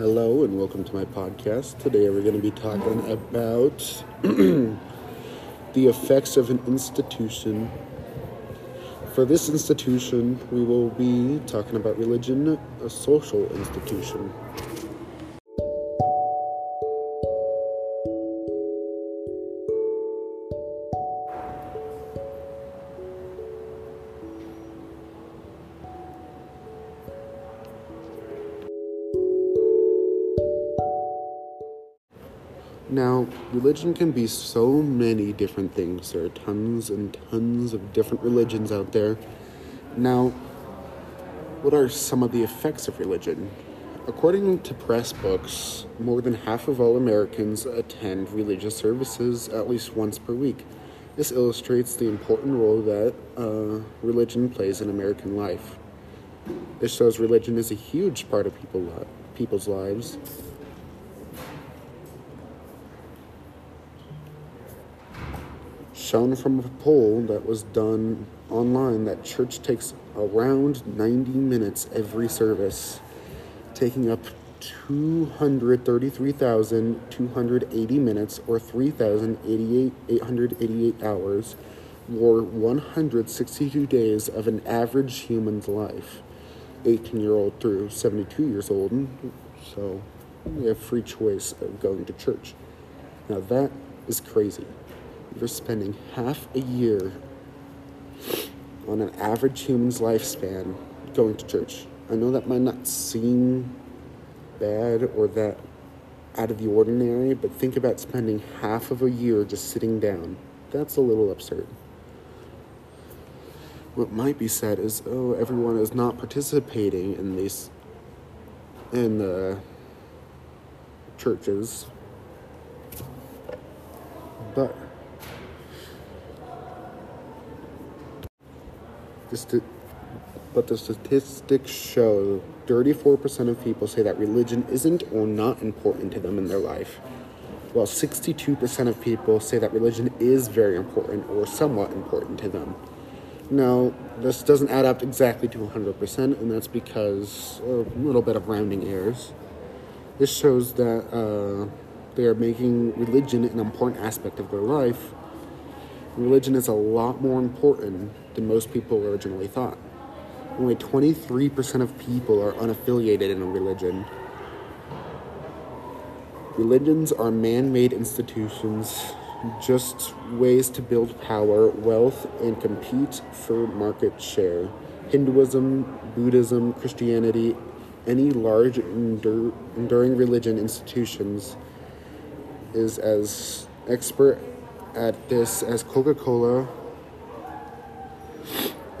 Hello and welcome to my podcast. Today we're going to be talking about the effects of an institution. For this institution, we will be talking about religion, a social institution. Now, religion can be so many different things. There are tons and tons of different religions out there. Now, what are some of the effects of religion? According to Press Books, more than half of all Americans attend religious services at least once per week. This illustrates the important role that uh, religion plays in American life. This shows religion is a huge part of people, people's lives. Shown from a poll that was done online that church takes around 90 minutes every service, taking up 233,280 minutes or 3,888 hours or 162 days of an average human's life. 18 year old through 72 years old. So we have free choice of going to church. Now that is crazy you're spending half a year on an average human's lifespan going to church. I know that might not seem bad or that out of the ordinary, but think about spending half of a year just sitting down. That's a little absurd. What might be said is, oh, everyone is not participating in these in the churches. But but the statistics show 34% of people say that religion isn't or not important to them in their life, while 62% of people say that religion is very important or somewhat important to them. Now, this doesn't add up exactly to 100%, and that's because a little bit of rounding errors. This shows that uh, they are making religion an important aspect of their life. Religion is a lot more important than most people originally thought. Only 23% of people are unaffiliated in a religion. Religions are man made institutions, just ways to build power, wealth, and compete for market share. Hinduism, Buddhism, Christianity, any large endur- enduring religion institutions is as expert at this as Coca Cola,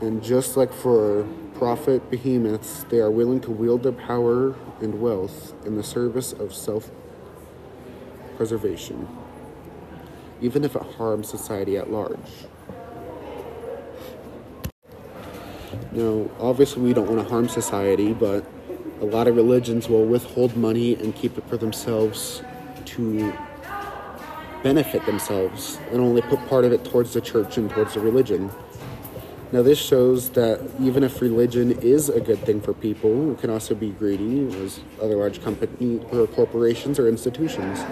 and just like for profit behemoths, they are willing to wield their power and wealth in the service of self preservation, even if it harms society at large. Now, obviously, we don't want to harm society, but a lot of religions will withhold money and keep it for themselves to benefit themselves and only put part of it towards the church and towards the religion. Now, this shows that even if religion is a good thing for people, it can also be greedy, as other large companies or corporations or institutions.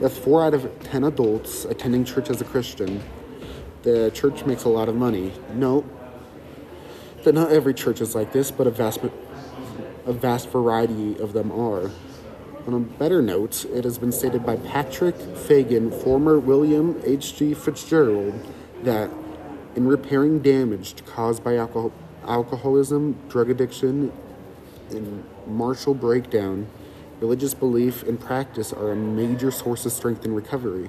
With four out of ten adults attending church as a Christian, the church makes a lot of money. No, that not every church is like this, but a vast, a vast variety of them are. On a better note, it has been stated by Patrick Fagan, former William H.G. Fitzgerald, that in repairing damage caused by alcohol, alcoholism, drug addiction, and martial breakdown, religious belief and practice are a major source of strength and recovery.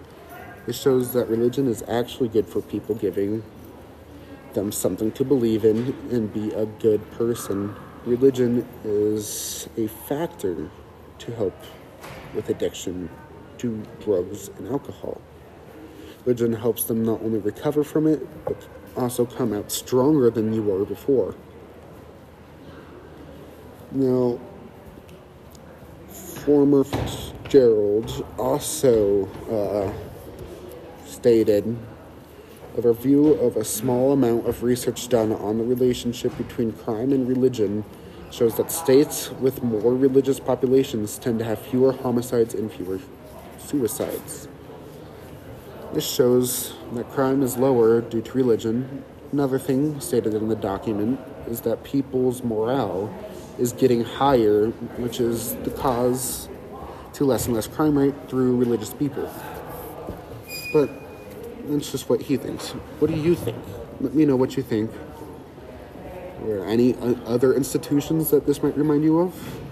This shows that religion is actually good for people, giving them something to believe in and be a good person. Religion is a factor to help with addiction to drugs and alcohol. Religion helps them not only recover from it, but also come out stronger than you were before. Now, former Fitzgerald also uh, stated a review of a small amount of research done on the relationship between crime and religion shows that states with more religious populations tend to have fewer homicides and fewer suicides. This shows that crime is lower due to religion. Another thing stated in the document is that people's morale is getting higher, which is the cause to less and less crime rate through religious people. But that's just what he thinks. What do you think? Let me know what you think. There any other institutions that this might remind you of?